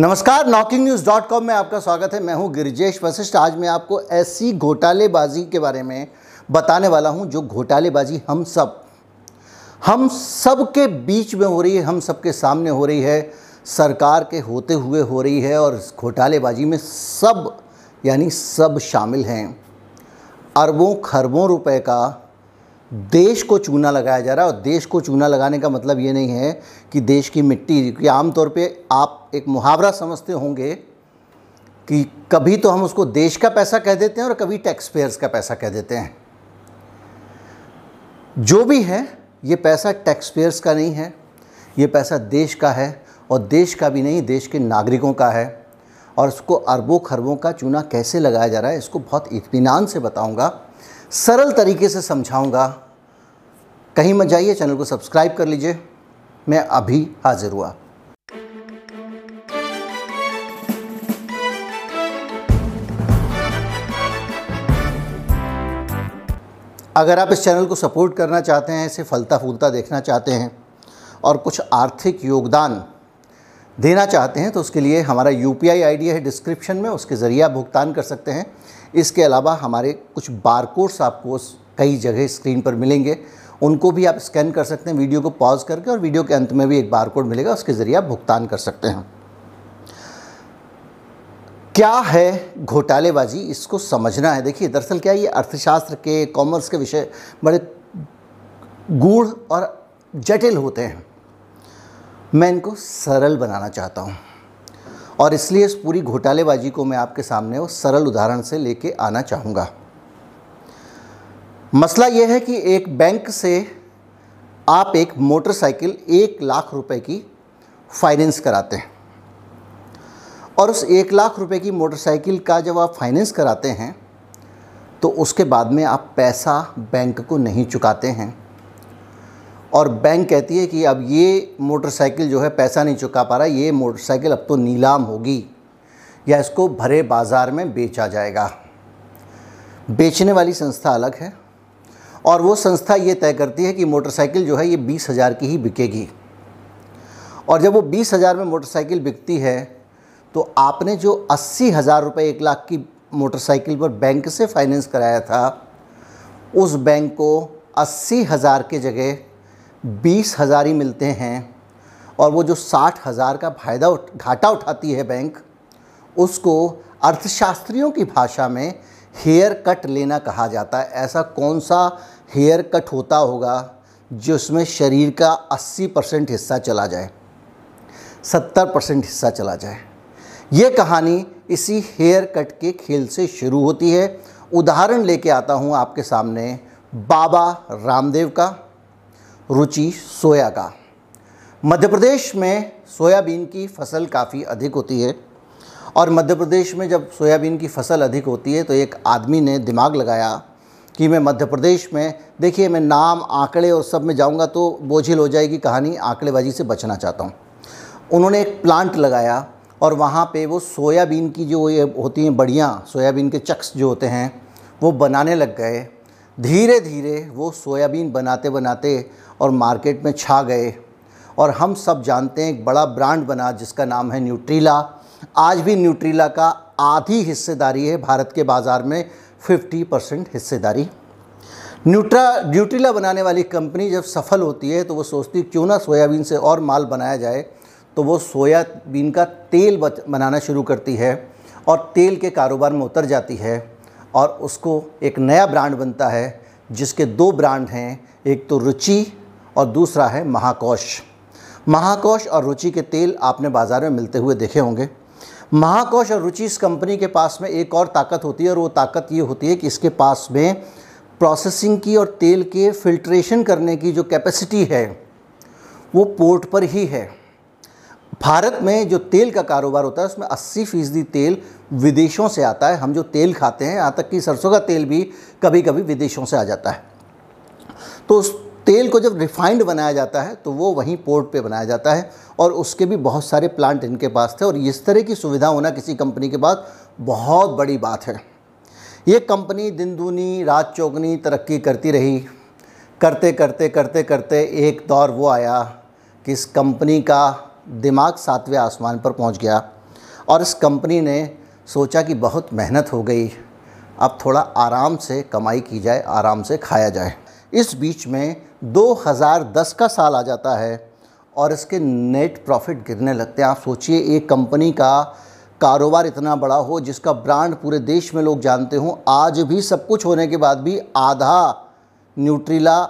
नमस्कार knocking news dot com में आपका स्वागत है। मैं हूँ गिरिजेश वशिष्ठ। आज मैं आपको ऐसी घोटालेबाजी के बारे में बताने वाला हूँ, जो घोटालेबाजी हम सब हम सब के बीच में हो रही है, हम सब के सामने हो रही है, सरकार के होते हुए हो रही है और घोटालेबाजी में सब, यानी सब शामिल हैं। अरबों खरबों रुपए का देश को चूना लगाया जा रहा है और देश को चूना लगाने का मतलब ये नहीं है कि देश की मिट्टी कि आमतौर पे आप एक मुहावरा समझते होंगे कि कभी तो हम उसको देश का पैसा कह देते हैं और कभी टैक्स पेयर्स का पैसा कह देते हैं। जो भी है, ये पैसा टैक्स पेयर्स का नहीं है, ये पैसा देश का है और देश का भी नहीं, देश के नागरिकों का है। और उसको अरबों खरबों का चूना कैसे लगाया जा रहा है, इसको बहुत इत्मीनान से बताऊँगा। सरल तरीके से समझाऊँगा। कहीं मत जाइए, चैनल को सब्सक्राइब कर लीजिए। मैं अभी हाजिर हुआ। अगर आप इस चैनल को सपोर्ट करना चाहते हैं, इसे फलता फूलता देखना चाहते हैं और कुछ आर्थिक योगदान देना चाहते हैं तो उसके लिए हमारा यू पी आई है डिस्क्रिप्शन में, उसके ज़रिए आप भुगतान कर सकते हैं। इसके अलावा हमारे कुछ बार कोड्स आपको कई जगह स्क्रीन पर मिलेंगे। उनको भी आप स्कैन कर सकते हैं, वीडियो को पॉज करके और वीडियो के अंत में भी एक बार कोड मिलेगा, उसके ज़रिए आप भुगतान कर सकते हैं। क्या है घोटालेबाजी? इसको समझना है। देखिए, दरअसल क्या ये अर्थशास्त्र के, कॉमर्स के विषय बड़े गूढ़ और जटिल होते हैं। मैं इनको सरल बनाना चाहता हूँ। और इसलिए इस पूरी घोटालेबाजी को मैं आपके सामने वो सरल उदाहरण से लेके आना चाहूँगा। मसला यह है कि एक बैंक से आप एक मोटरसाइकिल एक लाख रुपए की फाइनेंस कराते हैं। और उस एक लाख रुपए की मोटरसाइकिल का जब आप फाइनेंस कराते हैं तो उसके बाद में आप पैसा बैंक को नहीं चुकाते हैं। और बैंक कहती है कि अब ये मोटरसाइकिल जो है पैसा नहीं चुका पा रहा, ये मोटरसाइकिल अब तो नीलाम होगी, या इसको भरे बाज़ार में बेचा जाएगा। बेचने वाली संस्था अलग है और वो संस्था ये तय करती है कि मोटरसाइकिल जो है ये बीस हज़ार की ही बिकेगी। और जब वो बीस हज़ार में मोटरसाइकिल बिकती है तो आपने जो अस्सी हज़ार रुपये एक लाख की मोटरसाइकिल पर बैंक से फाइनेंस कराया था, उस बैंक को अस्सी हज़ार के जगह बीस हज़ार ही मिलते हैं और वो जो साठ हज़ार का फ़ायदा उठ, घाटा उठाती है बैंक उसको अर्थशास्त्रियों की भाषा में हेयर कट लेना कहा जाता है। ऐसा कौन सा हेयर कट होता होगा जिसमें शरीर का 80 परसेंट हिस्सा चला जाए 70 परसेंट हिस्सा चला जाए? ये कहानी इसी हेयर कट के खेल से शुरू होती है। उदाहरण लेके आता हूँ आपके सामने बाबा रामदेव का। रुचि सोया का। मध्य प्रदेश में सोयाबीन की फ़सल काफ़ी अधिक होती है और मध्य प्रदेश में जब सोयाबीन की फ़सल अधिक होती है तो एक आदमी ने दिमाग लगाया कि मैं मध्य प्रदेश में, देखिए मैं नाम, आंकड़े और सब में जाऊँगा तो बोझिल हो जाएगी कहानी, आंकड़ेबाजी से बचना चाहता हूँ। उन्होंने एक प्लांट लगाया और वहाँ पे वो सोयाबीन की जो ये होती हैं बढ़िया, सोयाबीन के चक्स जो होते हैं, वो बनाने लग गए। धीरे धीरे वो सोयाबीन बनाते बनाते और मार्केट में छा गए। और हम सब जानते हैं एक बड़ा ब्रांड बना जिसका नाम है न्यूट्रीला। आज भी न्यूट्रीला का आधी हिस्सेदारी है, भारत के बाज़ार में 50 परसेंट हिस्सेदारी। न्यूट्रा, न्यूट्रीला बनाने वाली कंपनी जब सफल होती है तो वो सोचती क्यों ना सोयाबीन से और माल बनाया जाए? तो वो सोयाबीन का तेल बनाना शुरू करती है और तेल के कारोबार में उतर जाती है। और उसको एक नया ब्रांड बनता है, जिसके दो ब्रांड हैं, एक तो रुचि और दूसरा है महाकोश। महाकोश और रुचि के तेल आपने बाज़ार में मिलते हुए देखे होंगे। महाकोश और रुचि इस कंपनी के पास में एक और ताकत होती है और वो ताकत ये होती है कि इसके पास में प्रोसेसिंग की और तेल के फिल्ट्रेशन करने की जो कैपेसिटी है, वो पोर्ट पर ही है। भारत में जो तेल का कारोबार होता है, उसमें 80 फ़ीसदी तेल विदेशों से आता है। हम जो तेल खाते हैं, यहाँ तक कि सरसों का तेल भी कभी कभी विदेशों से आ जाता है। तो उस तेल को जब रिफाइंड बनाया जाता है तो वो वहीं पोर्ट पे बनाया जाता है और उसके भी बहुत सारे प्लांट इनके पास थे और इस तरह की सुविधा होना किसी कंपनी के पास बहुत बड़ी बात है। ये कंपनी दिन दूनी रात चौगनी तरक्की करती रही। करते करते करते करते एक दौर वो आया कि इस कंपनी का दिमाग सातवें आसमान पर पहुँच गया और इस कंपनी ने सोचा कि बहुत मेहनत हो गई, अब थोड़ा आराम से कमाई की जाए, आराम से खाया जाए। इस बीच में 2010 का साल आ जाता है और इसके नेट प्रॉफिट गिरने लगते हैं। आप सोचिए, एक कंपनी का कारोबार इतना बड़ा हो, जिसका ब्रांड पूरे देश में लोग जानते हों, आज भी सब कुछ होने के बाद भी आधा न्यूट्रीला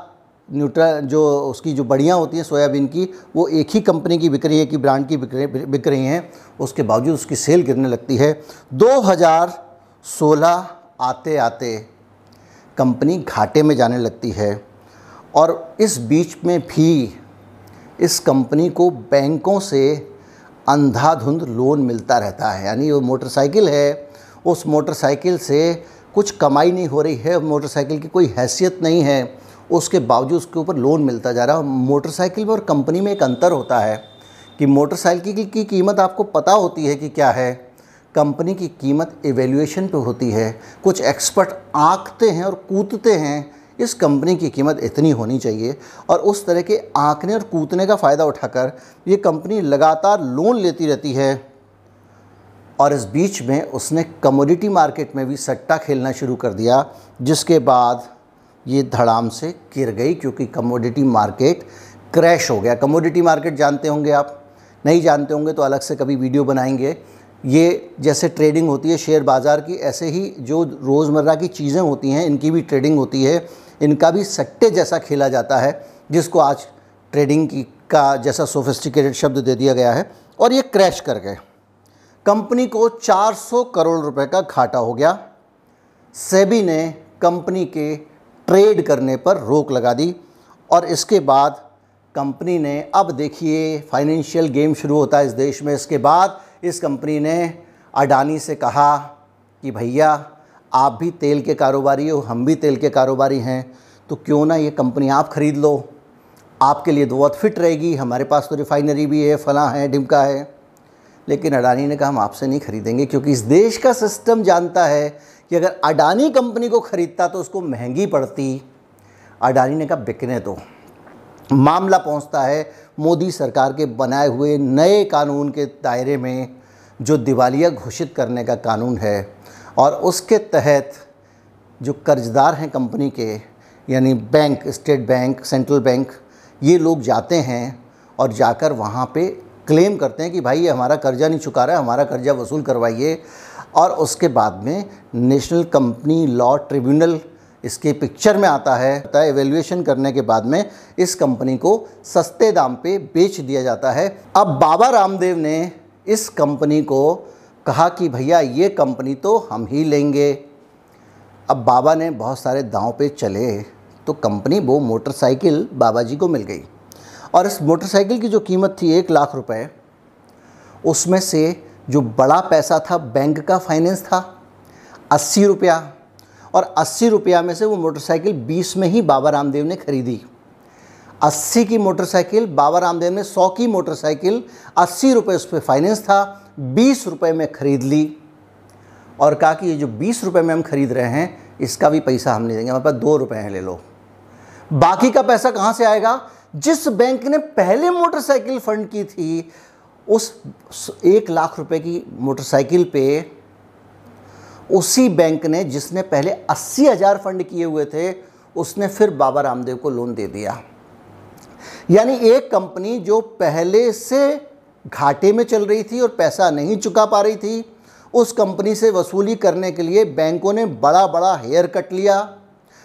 न्यूट्रा जो उसकी जो बढ़िया होती हैं सोयाबीन की, वो एक ही कंपनी की बिक रही है कि ब्रांड की बिक रही बिक रही हैं। उसके बावजूद उसकी सेल गिरने लगती है। 2016 आते आते कंपनी घाटे में जाने लगती है। और इस बीच में भी इस कंपनी को बैंकों से अंधाधुंध लोन मिलता रहता है। यानी वो मोटरसाइकिल है, उस मोटरसाइकिल से कुछ कमाई नहीं हो रही है मोटरसाइकिल की कोई हैसियत नहीं है। उसके बावजूद उसके ऊपर लोन मिलता जा रहा है मोटरसाइकिल में और कंपनी में एक अंतर होता है कि मोटरसाइकिल की कीमत आपको पता होती है कि क्या है। कंपनी की कीमत एवेल्यूएशन पे होती है। कुछ एक्सपर्ट आंकते हैं और कूदते हैं। इस कंपनी की कीमत इतनी होनी चाहिए और उस तरह के आंकने और कूदने का फ़ायदा उठाकर ये कंपनी लगातार लोन लेती रहती है। और इस बीच में उसने कमोडिटी मार्केट में भी सट्टा खेलना शुरू कर दिया, जिसके बाद ये धड़ाम से गिर गई क्योंकि कमोडिटी मार्केट क्रैश हो गया। कमोडिटी मार्केट जानते होंगे आप, नहीं जानते होंगे तो अलग से कभी वीडियो बनाएँगे। ये जैसे ट्रेडिंग होती है शेयर बाज़ार की, ऐसे ही जो रोज़मर्रा की चीज़ें होती हैं, इनकी भी ट्रेडिंग होती है। इनका भी सट्टे जैसा खेला जाता है, जिसको आज ट्रेडिंग की का जैसा सोफिस्टिकेटेड शब्द दे दिया गया है, और ये क्रैश कर गए। कंपनी को 400 करोड़ रुपए का घाटा हो गया। सेबी ने कंपनी के ट्रेड करने पर रोक लगा दी और इसके बाद कंपनी ने, अब देखिए, फाइनेंशियल गेम शुरू होता है इस देश में। इसके बाद इस कंपनी ने अडानी से कहा कि, भैया, आप भी तेल के कारोबारी हो, हम भी तेल के कारोबारी हैं तो क्यों ना ये कंपनी आप ख़रीद लो? आपके लिए तो बहुत फिट रहेगी, हमारे पास तो रिफाइनरी भी है, फला है डिमका है। लेकिन अडानी ने कहा, हम आपसे नहीं खरीदेंगे, क्योंकि इस देश का सिस्टम जानता है कि अगर अडानी कंपनी को ख़रीदता तो उसको महँगी पड़ती। अडानी ने कहा, बिकने तो मामला पहुँचता है मोदी सरकार के बनाए हुए नए कानून के दायरे में, जो दिवालिया घोषित करने का कानून है। और उसके तहत जो कर्जदार हैं कंपनी के, यानी bank, state bank, central bank, ये लोग जाते हैं और जाकर वहाँ पे क्लेम करते हैं कि भाई, ये हमारा कर्जा नहीं चुका रहा है हमारा कर्जा वसूल करवाइए। और उसके बाद में नेशनल कंपनी लॉ ट्रिब्यूनल इसके पिक्चर में आता है एवेल्यूएशन करने के बाद में इस कंपनी को सस्ते दाम पे बेच दिया जाता है। अब बाबा रामदेव ने इस कंपनी को कहा कि भैया, ये कंपनी तो हम ही लेंगे। अब बाबा ने बहुत सारे दांव पे चले तो कंपनी वो मोटरसाइकिल बाबा जी को मिल गई। और इस मोटरसाइकिल की जो कीमत थी एक लाख रुपए, उसमें से जो बड़ा पैसा था, बैंक का फाइनेंस था, अस्सी रुपया। और अस्सी रुपया में से वो मोटरसाइकिल बीस में ही बाबा रामदेव ने खरीदी। अस्सी की मोटरसाइकिल, बाबा रामदेव ने सौ की मोटरसाइकिल, अस्सी रुपये उस पर फाइनेंस था, बीस रुपये में ख़रीद ली। और कहा कि ये जो बीस रुपये में हम ख़रीद रहे हैं, इसका भी पैसा हम नहीं देंगे, हमारे पास दो रुपये हैं, ले लो। बाकी का पैसा कहाँ से आएगा? जिस बैंक ने पहले मोटरसाइकिल फंड की थी उस एक लाख रुपए की मोटरसाइकिल पे उसी बैंक ने, जिसने पहले अस्सी हज़ार फंड किए हुए थे, उसने फिर बाबा रामदेव को लोन दे दिया। यानी एक कंपनी जो पहले से घाटे में चल रही थी और पैसा नहीं चुका पा रही थी, उस कंपनी से वसूली करने के लिए बैंकों ने बड़ा बड़ा हेयर कट लिया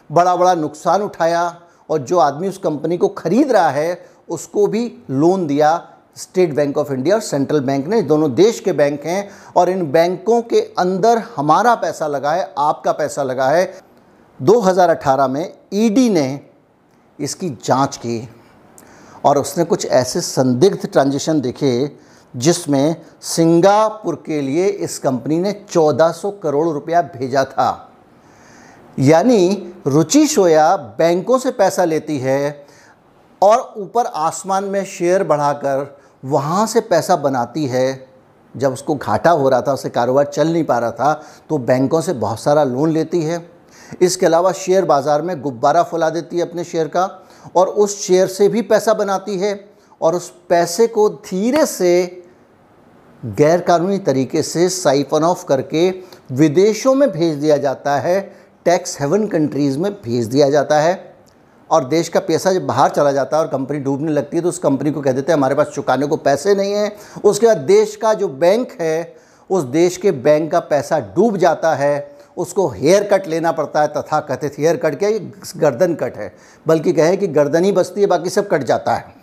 बड़ा बड़ा नुकसान उठाया और जो आदमी उस कंपनी को ख़रीद रहा है, उसको भी लोन दिया। स्टेट बैंक ऑफ़ इंडिया और सेंट्रल बैंक ने, दोनों देश के बैंक हैं और इन बैंकों के अंदर हमारा पैसा लगा है, आपका पैसा लगा है। 2018 में ईडी ने इसकी जाँच की और उसने कुछ ऐसे संदिग्ध ट्रांजेक्शन देखे जिसमें सिंगापुर के लिए इस कंपनी ने 1400 करोड़ रुपया भेजा था। यानी रुचि शोया बैंकों से पैसा लेती है और ऊपर आसमान में शेयर बढ़ाकर वहाँ से पैसा बनाती है, जब उसको घाटा हो रहा था उसे कारोबार चल नहीं पा रहा था तो बैंकों से बहुत सारा लोन लेती है। इसके अलावा शेयर बाज़ार में गुब्बारा फुला देती है अपने शेयर का और उस शेयर से भी पैसा बनाती है और उस पैसे को धीरे से गैरकानूनी तरीके से साइफन ऑफ़ करके विदेशों में भेज दिया जाता है टैक्स हेवन कंट्रीज़ में भेज दिया जाता है। और देश का पैसा जब बाहर चला जाता है और कंपनी डूबने लगती है तो उस कंपनी को कह देते हैं, हमारे पास चुकाने को पैसे नहीं हैं। उसके बाद देश का जो बैंक है, उस देश के बैंक का पैसा डूब जाता है, उसको हेयर कट लेना पड़ता है तथा कथित हेयर कट क्या ये गर्दन कट है। बल्कि कहें कि गर्दन ही बचती है, बाकी सब कट जाता है।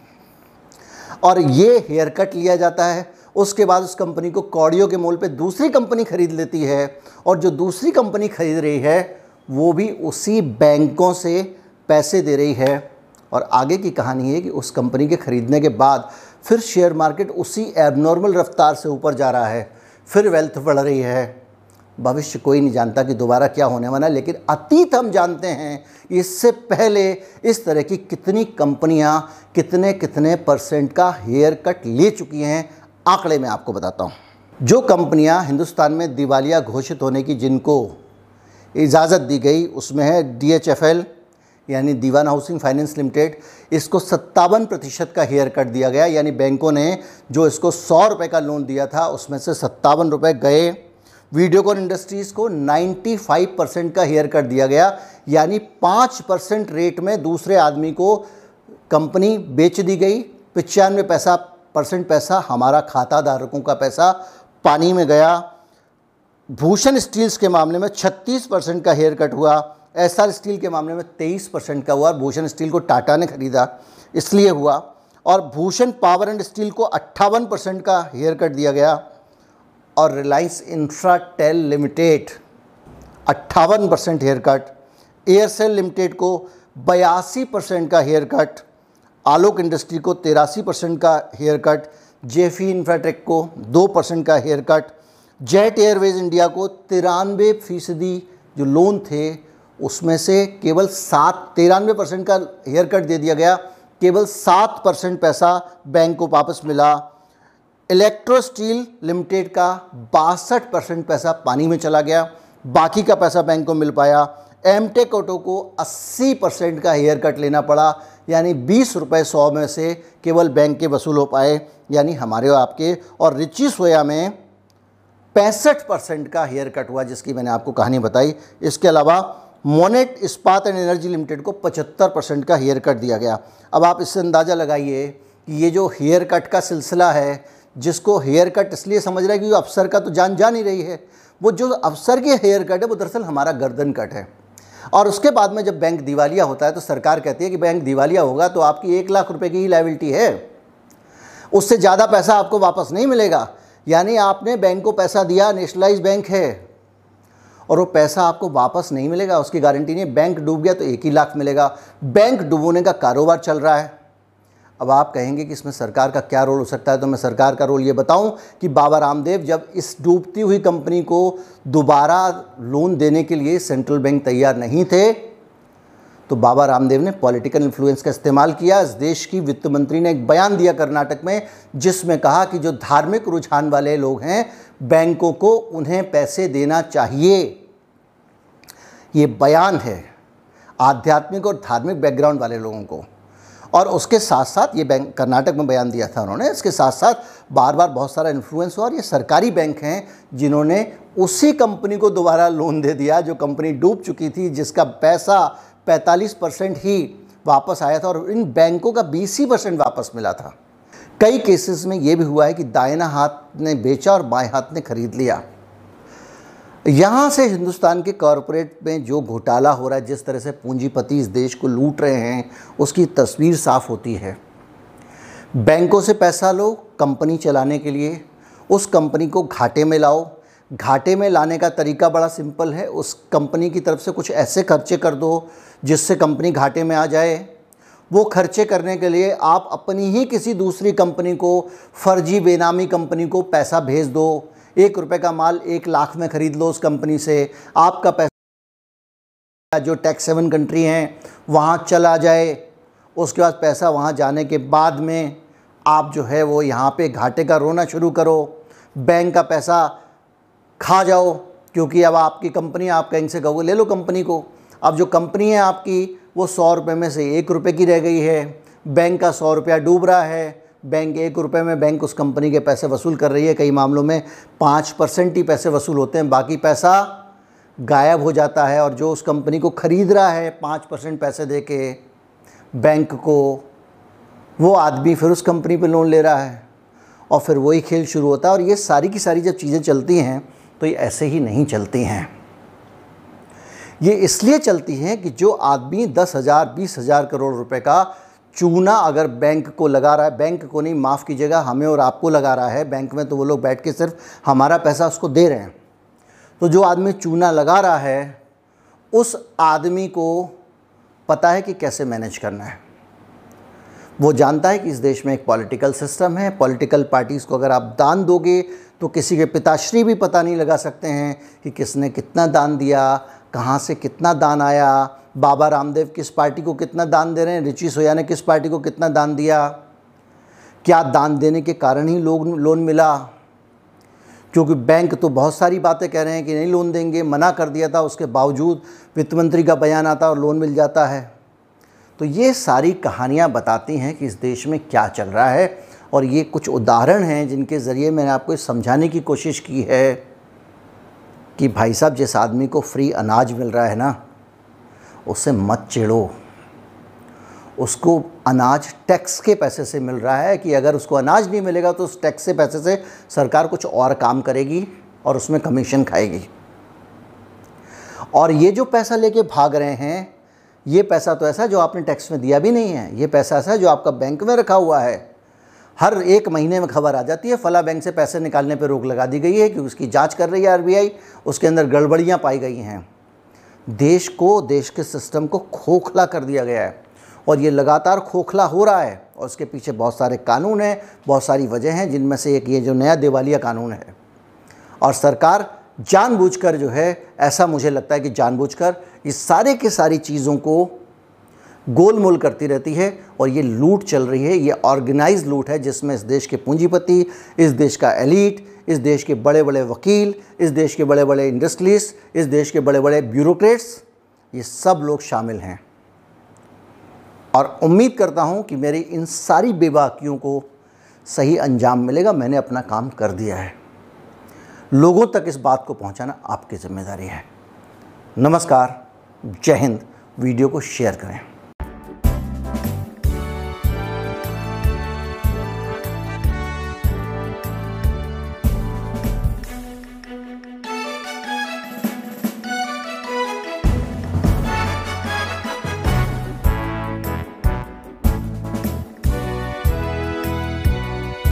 और ये हेयर कट लिया जाता है। उसके बाद उस कंपनी को कौड़ियों के मोल पे दूसरी कंपनी खरीद लेती है और जो दूसरी कंपनी खरीद रही है, वो भी उसी बैंकों से पैसे दे रही है और आगे की कहानी है कि उस कंपनी के ख़रीदने के बाद फिर शेयर मार्केट उसी एबनॉर्मल रफ्तार से ऊपर जा रहा है। फिर वेल्थ बढ़ रही है। भविष्य कोई नहीं जानता कि दोबारा क्या होने वाला है, लेकिन अतीत हम जानते हैं इससे पहले इस तरह की कितनी कंपनियाँ कितने कितने परसेंट का हेयर कट ले चुकी हैं, आंकड़े में आपको बताता हूँ। जो कंपनियाँ हिंदुस्तान में दिवालिया घोषित होने की जिनको इजाज़त दी गई, उसमें है डीएचएफएल यानी दीवान हाउसिंग फाइनेंस लिमिटेड, इसको सत्तावन प्रतिशत का हेयर कट दिया गया। यानी बैंकों ने जो इसको सौ रुपये का लोन दिया था, उसमें से सत्तावन रुपये गए। वीडियोकॉन इंडस्ट्रीज़ को 95 परसेंट का हेयर कट दिया गया। यानी पाँच परसेंट रेट में दूसरे आदमी को कंपनी बेच दी गई। पचानवे पैसा परसेंट पैसा हमारा खाता धारकों का पैसा पानी में गया। भूषण स्टील्स के मामले में 36 परसेंट का हेयर कट हुआ। एसआर स्टील के मामले में 23 परसेंट का हुआ और भूषण स्टील को टाटा ने खरीदा, इसलिए हुआ। और भूषण पावर एंड स्टील को अट्ठावन परसेंट का हेयर कट दिया गया और रिलायंस इंफ्राटेल लिमिटेड, अट्ठावन percent haircut. Aircel limited को बयासी परसेंट का हेयर कट। आलोक इंडस्ट्री को तिरासी परसेंट का हेयर कट। जेफी इंफ्राटेक को दो परसेंट का hair cut. Jet Airways India को तिरानवे फ़ीसदी जो लोन थे उसमें से केवल सात, तिरानवे परसेंट का हेयर कट दे दिया गया। केवल सात परसेंट पैसा बैंक को वापस मिला। इलेक्ट्रो स्टील लिमिटेड का बासठ परसेंट पैसा पानी में चला गया। बाकी का पैसा बैंक को मिल पाया। एम टेक ऑटो को 80 परसेंट का हेयर कट लेना पड़ा। यानी बीस रुपये सौ में से केवल बैंक के वसूल हो पाए। यानी हमारे और आपके और रिची सोया में पैंसठ परसेंट का हेयर कट हुआ, जिसकी मैंने आपको कहानी बताई। इसके अलावा मोनेट इस्पात एंड एनर्जी लिमिटेड को 75 परसेंट का हेयर कट दिया गया। अब आप इससे अंदाज़ा लगाइए कि ये जो हेयर कट का सिलसिला है, जिसको हेयर कट इसलिए समझ रहा है कि अफसर का तो जान जा नहीं रही है। वो जो अफसर के हेयर कट है, वो दरअसल हमारा गर्दन कट है। और उसके बाद में जब बैंक दिवालिया होता है तो सरकार कहती है कि बैंक दिवालिया होगा तो आपकी एक लाख रुपए की ही लाइबिलिटी है। उससे ज़्यादा पैसा आपको वापस नहीं मिलेगा। यानी आपने बैंक को पैसा दिया नेशनलाइज बैंक है। और वो पैसा आपको वापस नहीं मिलेगा, उसकी गारंटी नहीं बैंक डूब गया तो एक ही लाख मिलेगा। बैंक डूबोने का कारोबार चल रहा है। अब आप कहेंगे कि इसमें सरकार का क्या रोल हो सकता है तो मैं सरकार का रोल ये बताऊँ कि बाबा रामदेव जब इस डूबती हुई कंपनी को दोबारा लोन देने के लिए सेंट्रल बैंक तैयार नहीं थे तो बाबा रामदेव ने पॉलिटिकल इन्फ्लुएंस का इस्तेमाल किया। इस देश की वित्त मंत्री ने एक बयान दिया कर्नाटक में, जिसमें कहा कि जो धार्मिक रुझान वाले लोग हैं, बैंकों को उन्हें पैसे देना चाहिए। ये बयान है आध्यात्मिक और धार्मिक बैकग्राउंड वाले लोगों को। और उसके साथ साथ ये बैंक कर्नाटक में बयान दिया था उन्होंने, इसके साथ साथ बार बार बहुत सारा इन्फ्लुएंस हुआ और ये सरकारी बैंक हैं जिन्होंने उसी कंपनी को दोबारा लोन दे दिया जो कंपनी डूब चुकी थी, जिसका पैसा 45 परसेंट ही वापस आया था और इन बैंकों का बीस ही परसेंट वापस मिला था। कई केसेस में ये भी हुआ है कि दायना हाथ ने बेचा और बाएँ हाथ ने खरीद लिया। यहाँ से हिंदुस्तान के कॉरपोरेट में जो घोटाला हो रहा है, जिस तरह से पूंजीपति इस देश को लूट रहे हैं, उसकी तस्वीर साफ़ होती है। बैंकों से पैसा लो, कंपनी चलाने के लिए। उस कंपनी को घाटे में लाओ। घाटे में लाने का तरीका बड़ा सिंपल है। उस कंपनी की तरफ़ से कुछ ऐसे खर्चे कर दो, जिससे कंपनी घाटे में आ जाए। वो खर्चे करने के लिए आप अपनी ही किसी दूसरी कंपनी को, फर्जी बेनामी कंपनी को पैसा भेज दो। एक रुपए का माल एक लाख में ख़रीद लो उस कंपनी से। आपका पैसा जो टैक्स सेवन कंट्री हैं, वहाँ चला जाए। उसके बाद पैसा वहाँ जाने के बाद में आप जो है वो यहाँ पे घाटे का रोना शुरू करो। बैंक का पैसा खा जाओ, क्योंकि अब आपकी कंपनी, आप कहीं से कहोगे, ले लो कंपनी को। अब जो कंपनी है आपकी, वो सौ रुपये में से एक रुपये की रह गई है। बैंक का सौ रुपया डूब रहा है। बैंक, एक रुपए में बैंक उस कंपनी के पैसे वसूल कर रही है। कई मामलों में पाँच परसेंट ही पैसे वसूल होते हैं। बाकी पैसा गायब हो जाता है और जो उस कंपनी को ख़रीद रहा है, पाँच परसेंट पैसे दे के बैंक को, वो आदमी फिर उस कंपनी पे लोन ले रहा है और फिर वही खेल शुरू होता है। और ये सारी की सारी जब चीज़ें चलती हैं तो ये ऐसे ही नहीं चलती हैं। ये इसलिए चलती हैं कि जो आदमी दस हज़ार, बीस हज़ार करोड़ रुपए का चूना अगर बैंक को लगा रहा है, बैंक को नहीं, माफ़ कीजिएगा, हमें और आपको लगा रहा है, बैंक में तो वो लोग बैठ के सिर्फ़ हमारा पैसा उसको दे रहे हैं। तो जो आदमी चूना लगा रहा है, उस आदमी को पता है कि कैसे मैनेज करना है। वो जानता है कि इस देश में एक पॉलिटिकल सिस्टम है, पॉलिटिकल पार्टीज़ को अगर आप दान दोगे तो किसी के पिताश्री भी पता नहीं लगा सकते हैं कि किसने कितना दान दिया कहाँ से कितना दान आया? बाबा रामदेव किस पार्टी को कितना दान दे रहे हैं? रिची सोया ने किस पार्टी को कितना दान दिया? क्या दान देने के कारण ही लोग लोन मिला? क्योंकि बैंक तो बहुत सारी बातें कह रहे हैं कि नहीं लोन देंगे, मना कर दिया था, उसके बावजूद वित्त मंत्री का बयान आता और लोन मिल जाता है। तो ये सारी कहानियाँ बताती हैं कि इस देश में क्या चल रहा है और ये कुछ उदाहरण हैं जिनके ज़रिए मैंने आपको समझाने की कोशिश की है। कि भाई साहब, जिस आदमी को फ्री अनाज मिल रहा है ना उससे मत चिड़ो उसको अनाज टैक्स के पैसे से मिल रहा है कि अगर उसको अनाज नहीं मिलेगा तो उस टैक्स के पैसे से सरकार कुछ और काम करेगी और उसमें कमीशन खाएगी। और ये जो पैसा लेके भाग रहे हैं, ये पैसा तो ऐसा जो आपने टैक्स में दिया भी नहीं है, ये पैसा ऐसा जो आपका बैंक में रखा हुआ है। हर एक महीने में खबर आ जाती है। फला बैंक से पैसे निकालने पर रोक लगा दी गई है कि उसकी जाँच कर रही है आरबीआई। उसके अंदर गड़बड़ियाँ पाई गई हैं। देश को, देश के सिस्टम को खोखला कर दिया गया है। और ये लगातार खोखला हो रहा है और उसके पीछे बहुत सारे कानून हैं, बहुत सारी वजह हैं, जिनमें से एक ये जो नया दिवालिया कानून है। और सरकार जानबूझकर जो है, ऐसा मुझे लगता है कि जानबूझकर इस सारे के सारी चीज़ों को गोलमोल करती रहती है और ये लूट चल रही है, ये ऑर्गेनाइज लूट है जिसमें इस देश के पूंजीपति, इस देश का एलिट, इस देश के बड़े बड़े वकील, इस देश के बड़े बड़े इंडस्ट्रीज़, इस देश के बड़े बड़े ब्यूरोक्रेट्स, ये सब लोग शामिल हैं। और उम्मीद करता हूँ कि मेरी इन सारी बेबाकियों को सही अंजाम मिलेगा, मैंने अपना काम कर दिया है। लोगों तक इस बात को पहुँचाना आपकी ज़िम्मेदारी है। नमस्कार, जय हिंद। वीडियो को शेयर करें।